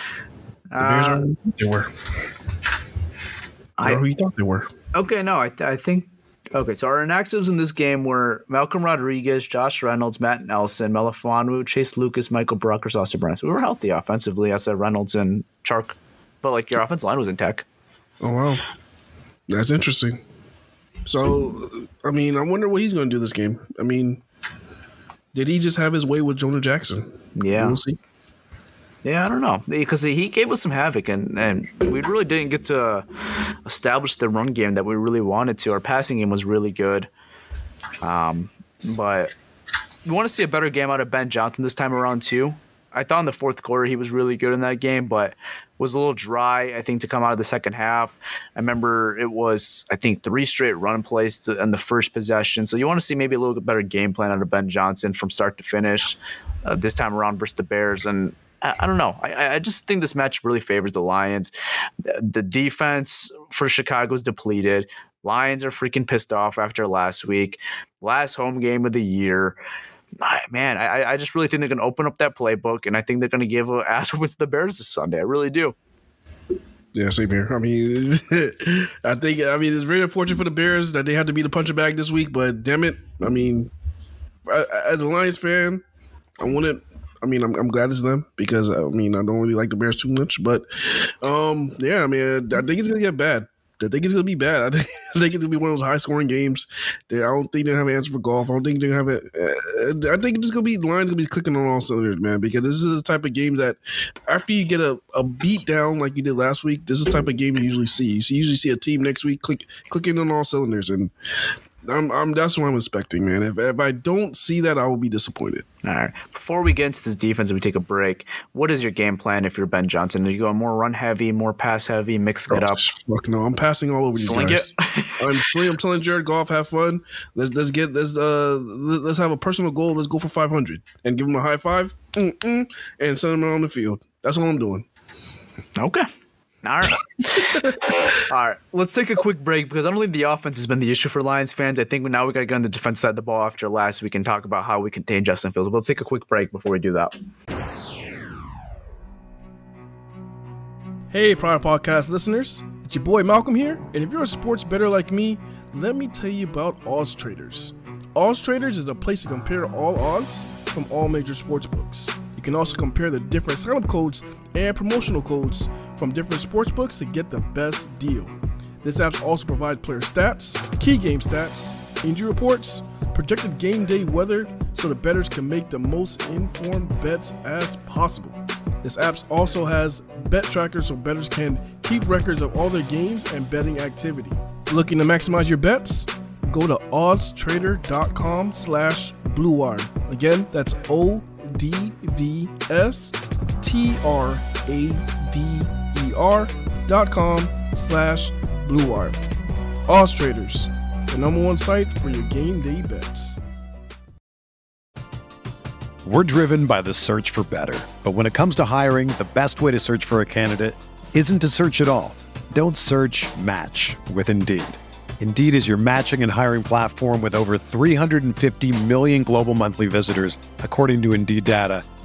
Bears uh, they were. I, who you thought they were? Okay, no, I, th- I think Okay, so our inactives in this game were Malcolm Rodriguez, Josh Reynolds, Matt Nelson, Melifonwu, Chase Lucas, Michael Brockers, Austin Brown. So we were healthy offensively outside Reynolds and Chark, but like your offensive line was intact. Oh wow, that's interesting. So, I mean, I wonder what he's going to do this game. I mean, did he just have his way with Jonah Jackson? Yeah. We'll see. Yeah, I don't know because he gave us some havoc, and, and we really didn't get to establish the run game that we really wanted to. Our passing game was really good, um, but we want to see a better game out of Ben Johnson this time around too. I thought in the fourth quarter he was really good in that game, but was a little dry, I think, to come out of the second half. I remember it was, I think, three straight run plays on the first possession. So you want to see maybe a little bit better game plan out of Ben Johnson from start to finish uh, this time around versus the Bears. And I, I don't know. I, I, just think this match really favors the Lions. The, defense for Chicago is depleted. Lions are freaking pissed off after last week, last home game of the year man, I, I just really think they're going to open up that playbook, and I think they're going to give a [laughs] ass the Bears this Sunday. I really do. Yeah, same here. I mean, [laughs] I think I mean it's very unfortunate for the Bears that they had to be the punching bag this week, but damn it, I mean, as a Lions fan, I want it. I mean, I'm, I'm glad it's them because I mean I don't really like the Bears too much, but um, yeah, I mean I think it's gonna get bad. I think it's gonna be bad. [laughs] I think, it's gonna be one of those high scoring games. That I don't think they have an answer for Goff. I don't think they're have it. Uh, I think it's gonna be line's gonna be clicking on all cylinders, man. Because this is the type of game that after you get a, a beat down like you did last week, this is the type of game you usually see. You usually see a team next week click clicking on all cylinders, and I'm, I'm that's what I'm expecting, man. If, if I don't see that, I will be disappointed. All right. Before we get into this defense and we take a break, what is your game plan if you're Ben Johnson? Are you going more run heavy, more pass heavy, mixing oh, it up? Fuck no, I'm passing all over Sling these guys. [laughs] I'm, I'm telling Jared Goff, have fun. Let's let's get let's uh let's have a personal goal. Let's go for 500 and give him a high 5 and send him out on the field. That's all I'm doing. Okay. All right. [laughs] All right. Let's take a quick break because I don't think the offense has been the issue for Lions fans. I think now we got to get on the defense side of the ball after last week and talk about how we contain Justin Fields. But let's take a quick break before we do that. Hey, Pride Podcast listeners. It's your boy Malcolm here. And if you're a sports better like me, let me tell you about Odds Traders. Odds Traders is a place to compare all odds from all major sports books. You can also compare the different sign-up codes and promotional codes from different sports books to get the best deal. This app also provides player stats, key game stats, injury reports, projected game day weather so the bettors can make the most informed bets as possible. This app also has bet trackers so bettors can keep records of all their games and betting activity. Looking to maximize your bets? Go to oddstrader.com slash bluewire. Again, that's O D D S T R A D E R dot com slash Blue Wire. Odds Traders, the number one site for your game day bets. We're driven by the search for better. But when it comes to hiring, the best way to search for a candidate isn't to search at all. Don't search match with Indeed. Indeed is your matching and hiring platform with over 350 million global monthly visitors, according to Indeed data,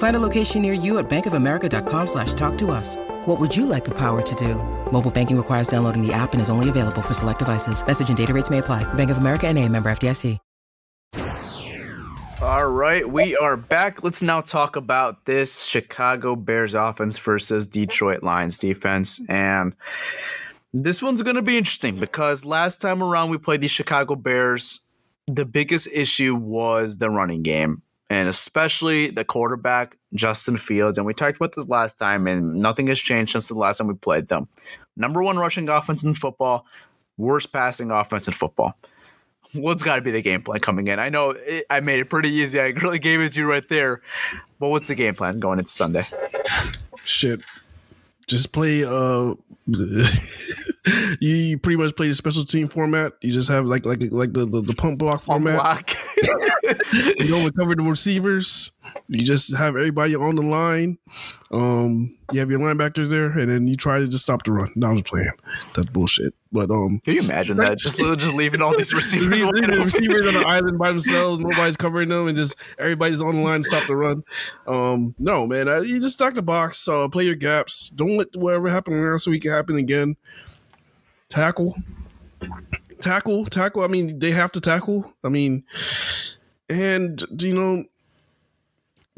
Find a location near you at bankofamerica.com slash talk to us. What would you like the power to do? Mobile banking requires downloading the app and is only available for select devices. Message and data rates may apply. Bank of America and a member FDIC. All right, we are back. Let's now talk about this Chicago Bears offense versus Detroit Lions defense. And this one's going to be interesting because last time around we played the Chicago Bears, the biggest issue was the running game and especially the quarterback, Justin Fields. And we talked about this last time, and nothing has changed since the last time we played them. Number one rushing offense in football, worst passing offense in football. What's got to be the game plan coming in? I know it, I made it pretty easy. I really gave it to you right there. But what's the game plan going into Sunday? Shit. Just play uh [laughs] you, pretty much play the special team format. You just have like like like the the, the pump block format. Block. You don't cover the receivers. You just have everybody on the line. Um, you have your linebackers there, and then you try to just stop the run. No, I was playing. That's bullshit. But um, Can you imagine that? Just just leaving all these [laughs] receivers. leave the receivers on the island by themselves. Nobody's covering them, and just everybody's on the line to stop the run. Um, no, man, uh, you just stock the box. Uh, play your gaps. Don't let whatever happened last week happen again. Tackle, tackle, tackle. I mean, they have to tackle. I mean, and you know,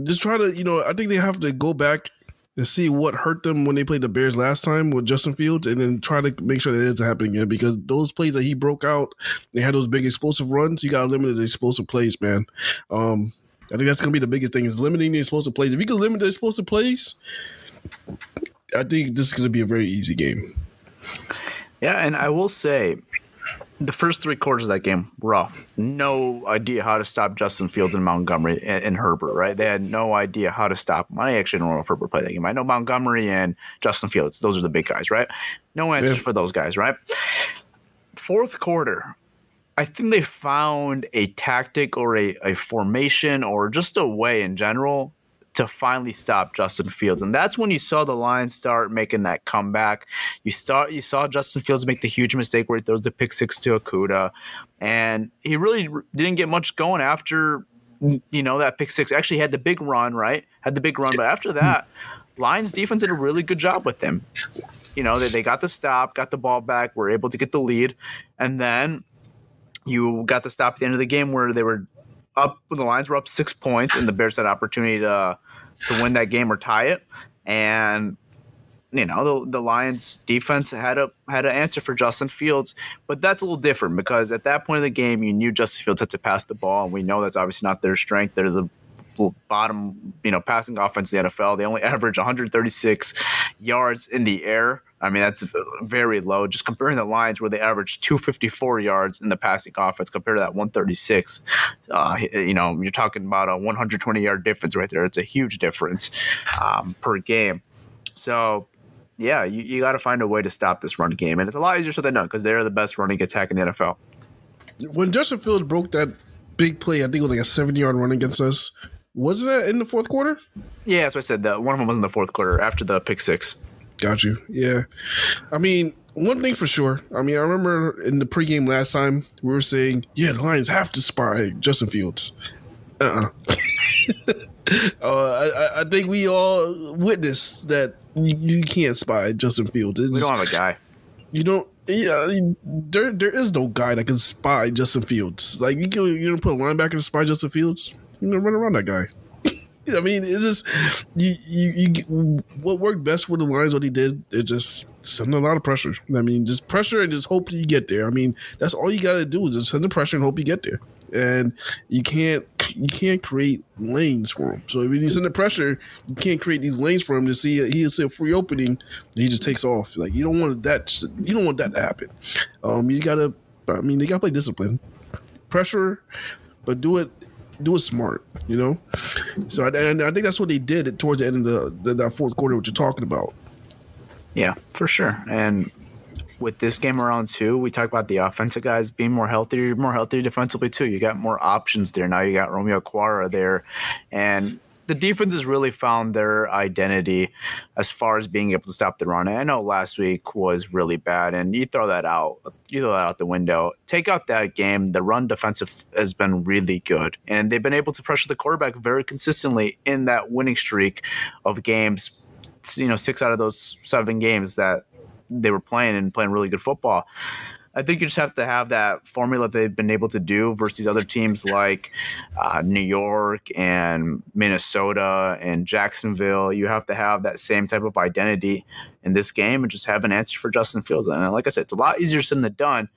just try to you know. I think they have to go back and see what hurt them when they played the Bears last time with Justin Fields, and then try to make sure that it doesn't happen again. Because those plays that he broke out, they had those big explosive runs. You got to limit the explosive plays, man. Um, I think that's gonna be the biggest thing is limiting the explosive plays. If you can limit the explosive plays, I think this is gonna be a very easy game. Yeah, and I will say, the first three quarters of that game rough. No idea how to stop Justin Fields and Montgomery and, and Herbert. Right? They had no idea how to stop. Him. I actually don't know if Herbert played that game. I know Montgomery and Justin Fields. Those are the big guys, right? No answers Yeah. for those guys, right? Fourth quarter. I think they found a tactic or a, a formation or just a way in general to finally stop Justin Fields. And that's when you saw the Lions start making that comeback. You start you saw Justin Fields make the huge mistake where he throws the pick six to Okudah. And he really didn't get much going after you know that pick six. Actually had the big run, right? Had the big run, but after that, Lions defense did a really good job with him. You know, they, they got the stop, got the ball back, were able to get the lead, and then you got the stop at the end of the game where they were up when the Lions were up six points and the Bears had opportunity to to win that game or tie it. And you know, the the Lions defense had a had an answer for Justin Fields, but that's a little different because at that point of the game you knew Justin Fields had to pass the ball, and we know that's obviously not their strength. They're the bottom, you know, passing offense in the NFL. They only [laughs] average 136 yards in the air. I mean, that's very low. Just comparing the lines where they averaged 254 yards in the passing offense compared to that 136, uh, you know, you're talking about a 120 yard difference right there. It's a huge difference um, per game. So, yeah, you, you got to find a way to stop this run game. And it's a lot easier said than done because they're the best running attack in the NFL. When Justin Fields broke that big play, I think it was like a 70 yard run against us. Wasn't that in the fourth quarter? Yeah, that's what I said. The, one of them was in the fourth quarter after the pick six. Got you. Yeah. I mean, one thing for sure. I mean, I remember in the pregame last time we were saying, yeah, the Lions have to spy Justin Fields. Uh-uh. [laughs] uh I, I think we all witnessed that you, you can't spy Justin Fields. It's, We don't have a guy. you don't. Yeah, there there is no guy that can spy Justin Fields. Like you can you don't put a linebacker to spy Justin Fields. You know, run around that guy. I mean, it's just you, you you what worked best with the Lions. What he did, it just send a lot of pressure. I mean, just pressure and just hope you get there. I mean, that's all you got to do is just send the pressure and hope you get there. And you can't you can't create lanes for him. So if send the pressure, you can't create these lanes for him to see he see a free opening. He just takes off. Like you don't want that. You don't want that to happen. Um, you gotta. I mean, they gotta play discipline, pressure, but do it do it smart, you know. So I, and I think that's what they did towards the end of the, the that fourth quarter, what you're talking about. Yeah, for sure. And with this game around too, we talk about the offensive guys being more healthy, more healthy defensively too. You got more options there now. You got Romeo Okwara there, and the defense has really found their identity as far as being able to stop the run. I know last week was really bad, and you throw that out, you throw that out the window. Take out that game, the run defensive has been really good, and they've been able to pressure the quarterback very consistently in that winning streak of games you know six out of those seven games that they were playing and playing really good football. I think you just have to have that formula they've been able to do versus these other teams like uh, New York and Minnesota and Jacksonville. You have to have that same type of identity in this game and just have an answer for Justin Fields. And like I said, it's a lot easier said than done.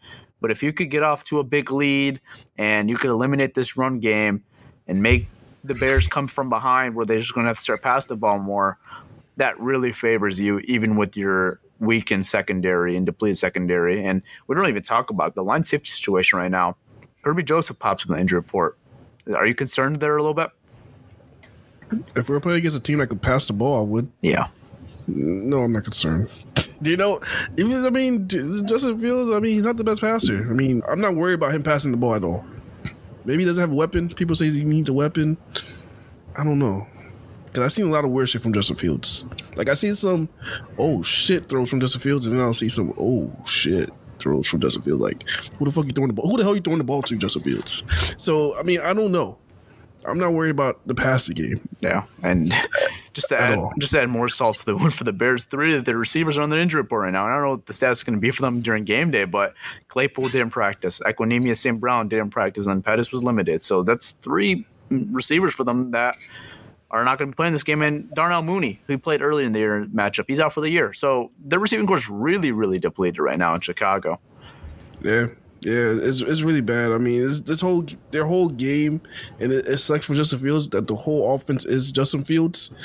But if you could get off to a big lead and you could eliminate this run game and make the Bears come from behind where they're just going to have to start pass the ball more, that really favors you, even with your weakened secondary and depleted secondary. And we don't even talk about the line safety situation right now. Kerby Joseph pops up in the injury report. Are you concerned there a little bit? If we're playing against a team that could pass the ball, I would. Yeah. No, I'm not concerned. [laughs] you know, even I mean, Justin Fields. I mean, he's not the best passer. I mean, I'm not worried about him passing the ball at all. Maybe he doesn't have a weapon. People say he needs a weapon. I don't know. Cause I've seen a lot of weird shit from Justin Fields. Like I see some oh shit throws from Justin Fields, and then I'll see some oh shit throws from Justin Fields. Like who the fuck you throwing the ball? Who the hell you throwing the ball to, Justin Fields? So I mean, I don't know. I'm not worried about the passing game. Yeah, and [laughs] just to add, just to add more salt to the wound for the Bears, three of the receivers are on the injury report right now. I don't know what the status is going to be for them during game day, but Claypool didn't practice, Equanimeous St. Brown didn't practice, and Pettis was limited. So that's three receivers for them that are not going to be playing this game. And Darnell Mooney, who played earlier in the year matchup, he's out for the year. So their receiving core is really, really depleted right now in Chicago. Yeah, yeah, it's it's really bad. I mean, this whole their whole game, and it, it sucks for Justin Fields that the whole offense is Justin Fields.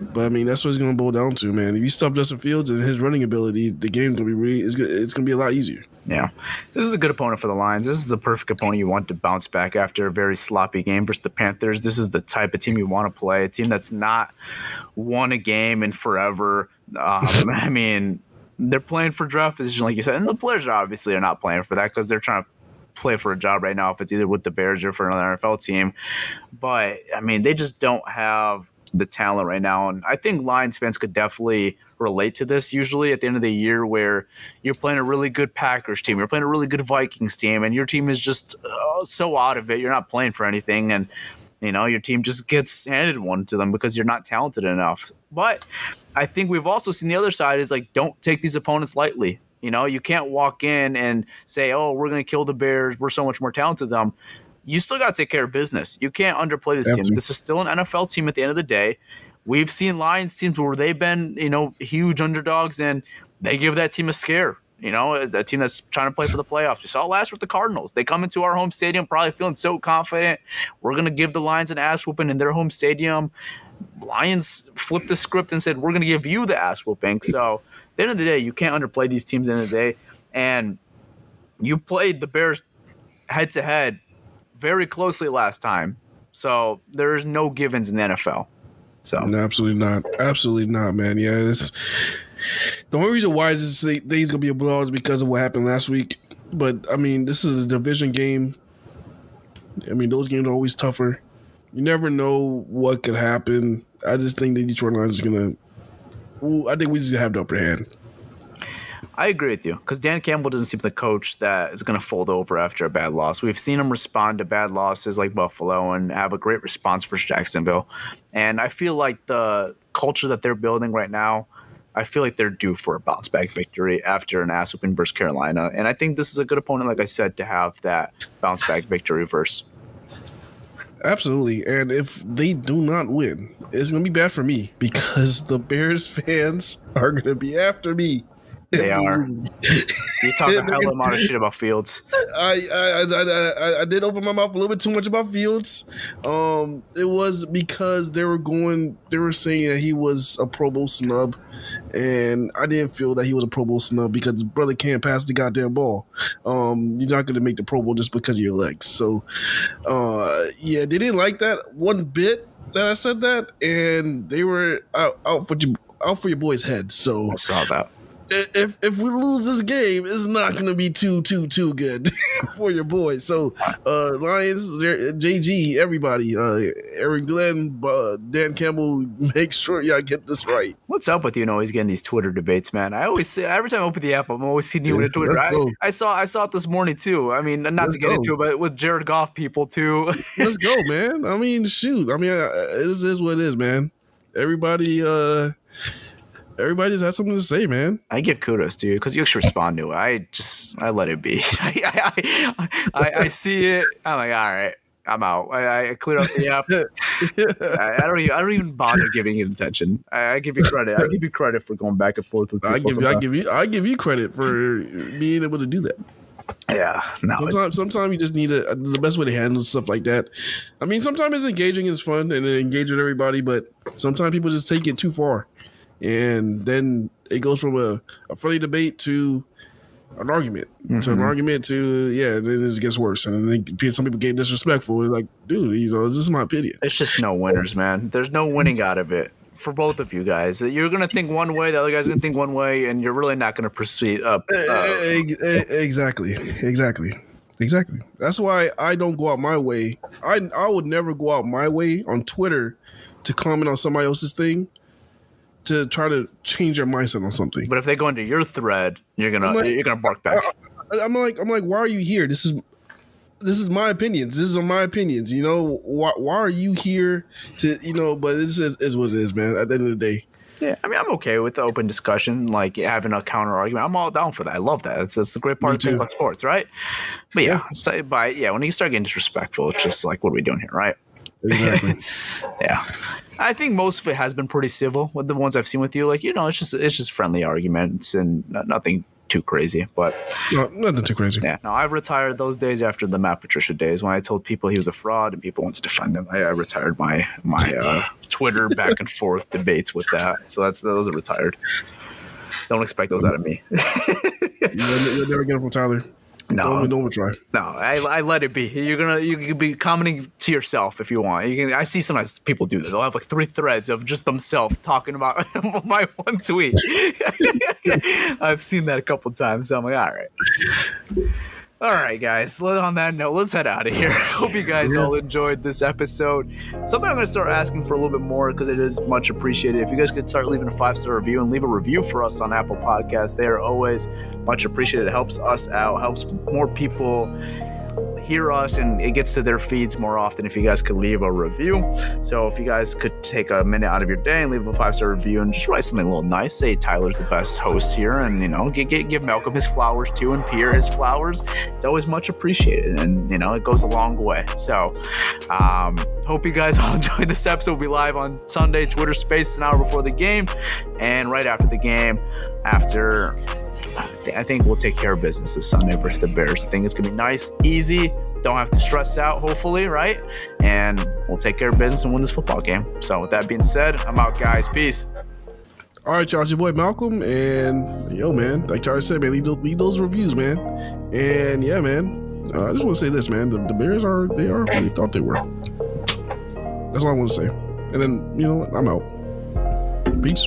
But I mean, that's what it's going to boil down to, man. If you stop Justin Fields and his running ability, the game's going to be really it's going to be a lot easier. Yeah, this is a good opponent for the Lions. This is the perfect opponent you want to bounce back after a very sloppy game versus the Panthers. This is the type of team you want to play. A team that's not won a game in forever. Um, [laughs] I mean, they're playing for draft position, like you said, and the players obviously are not playing for that because they're trying to play for a job right now if it's either with the Bears or for another NFL team. But I mean, they just don't have the talent right now, and I think Lions fans could definitely relate to this. Usually at the end of the year, where you're playing a really good Packers team, you're playing a really good Vikings team, and your team is just uh, so out of it. You're not playing for anything, and you know your team just gets handed one to them because you're not talented enough. But I think we've also seen the other side is like don't take these opponents lightly. You know, you can't walk in and say, "Oh, we're going to kill the Bears. We're so much more talented than them." You still got to take care of business. You can't underplay this team. This is still an NFL team at the end of the day. We've seen Lions teams where they've been, you know, huge underdogs and they give that team a scare. You know, a team that's trying to play for the playoffs. You saw last with the Cardinals. They come into our home stadium probably feeling so confident. We're going to give the Lions an ass whooping in their home stadium. Lions flipped the script and said, "We're going to give you the ass whooping." So, at the end of the day, you can't underplay these teams. At the end of the day, and you played the Bears head to head very closely last time. So there's no givens in the NFL. So no, absolutely not, absolutely not, man. Yeah, it's the only reason why this thing's gonna be a blowout is because of what happened last week. But I mean, this is a division game. I mean, those games are always tougher you never know what could happen. I just think the Detroit Lions is gonna. I think we just have the upper hand. I agree with you because Dan Campbell doesn't seem the coach that is going to fold over after a bad loss. We've seen him respond to bad losses like Buffalo and have a great response for Jacksonville. And I feel like the culture that they're building right now, I feel like they're due for a bounce back victory after an ass whooping versus Carolina. And I think this is a good opponent, like I said, to have that bounce back victory versus. Absolutely. And if they do not win, it's going to be bad for me because the Bears fans are going to be after me. They are. You talk a hell of a lot of shit about Fields. I I, I I, I did open my mouth a little bit too much about Fields. Um, it was because they were going, they were saying that he was a Pro Bowl snub, and I didn't feel that he was a Pro Bowl snub because brother can't pass the goddamn ball. Um, you're not going to make the Pro Bowl just because of your legs. So, uh, yeah, they didn't like that one bit that I said that, and they were out, out for you, out for your boy's head. So I saw that if if we lose this game, it's not going to be too too too good [laughs] for your boys. So, uh, Lions, JG, everybody, uh, Aaron Glenn, uh, Dan Campbell, [laughs] make sure y'all get this right. What's up with you? And always getting these Twitter debates, man. I always say every time I open the app, I'm always seeing you yeah, in a Twitter. I, I, saw I saw it this morning too. I mean, not let's to get go. into it, but with Jared Goff people too. [laughs] let's go, man. I mean, shoot. I mean, this is what it is, man. Everybody. uh everybody just has something to say, man. I give kudos to you because you actually respond to it. I just I let it be. [laughs] I, I, I, I, see it. I'm like, all right, I'm out. I, I clear up the [laughs] app. I, don't even I don't even bother giving it attention. I, give you credit. I give you credit for going back and forth with. I give you I give you I give you credit for being able to do that. Yeah, no. Sometimes, sometimes you just need a, the best way to handle stuff like that. I mean, sometimes it's engaging, it's fun, and engage with everybody. But sometimes people just take it too far and then it goes from a, a friendly debate to an argument mm-hmm. to an mm-hmm. argument to yeah then it gets worse and then some people get disrespectful like dude you know this is my opinion it's just no winners man there's no winning out of it for both of you guys. You're gonna think one way, the other guy's gonna think one way, and you're really not gonna proceed up. Uh, exactly, exactly, exactly. That's why I don't go out my way. I I would never go out my way on Twitter to comment on somebody else's thing to try to change their mindset on something. but if they go into your thread, you're gonna like- you're gonna bark back. I- I'm like, I'm like, why are you here? This is this is my opinions. This is my opinions. You know, why why are you here to you know? But this is, is what it is, man. At the end of the day, Yeah, I mean, I'm okay with the open discussion, like having a counter argument. I'm all down for that. I love that. It's, it's a great part of the thing too. about sports, right? But yeah, so, but yeah, when you start getting disrespectful, it's just like, what are we doing here, right? Exactly. [laughs] Yeah, I think most of it has been pretty civil with the ones I've seen with you. Like, you know, it's just it's just friendly arguments and nothing too crazy. But no, nothing too crazy. yeah, no, I've retired those days after the Matt Patricia days when I told people he was a fraud and people wanted to defend him. I, I retired my my uh, [laughs] Twitter back and forth debates with that. So that's those are retired. Don't expect those out of me. [laughs] You'll, you'll never get it from Tyler. No. don't, don't try. No, I, I let it be. You're gonna you can be commenting to yourself if you want. You can. I see sometimes people do that. They'll have like three threads of just themselves talking about [laughs] my one tweet. [laughs] I've seen that a couple times. So I'm like, all right. All right, guys. On that note, let's head out of here. [laughs] Hope you guys all enjoyed this episode. Something I'm going to start asking for a little bit more because it is much appreciated. If you guys could start leaving a five star review and leave a review for us on Apple Podcasts, they are always much appreciated. It helps us out, helps more people hear us and it gets to their feeds more often if you guys could leave a review. So if you guys could take a minute out of your day and leave a five star review and just write something a little nice, say Tyler's the best host here, and you know, give, give, give Malcolm his flowers too and Pierre his flowers. It's always much appreciated, and you know, it goes a long way. So, um, hope you guys [laughs] all enjoyed this episode. We'll be live on Sunday, Twitter Space, an hour before the game, and right after the game, after I thi- I think we'll take care of business this Sunday versus the Bears. I think it's gonna be nice, easy. Don't have to stress out, hopefully, right? And we'll take care of business and win this football game. So, with that being said, I'm out, guys. Peace. All right, y'all. It's your boy Malcolm, and yo, man, like Charlie said, man, leave those, those reviews, man. And yeah, man, uh, I just want to say this, man. The, the Bears are they are who we thought they were. That's all I want to say. And then you know? I'm out. Peace.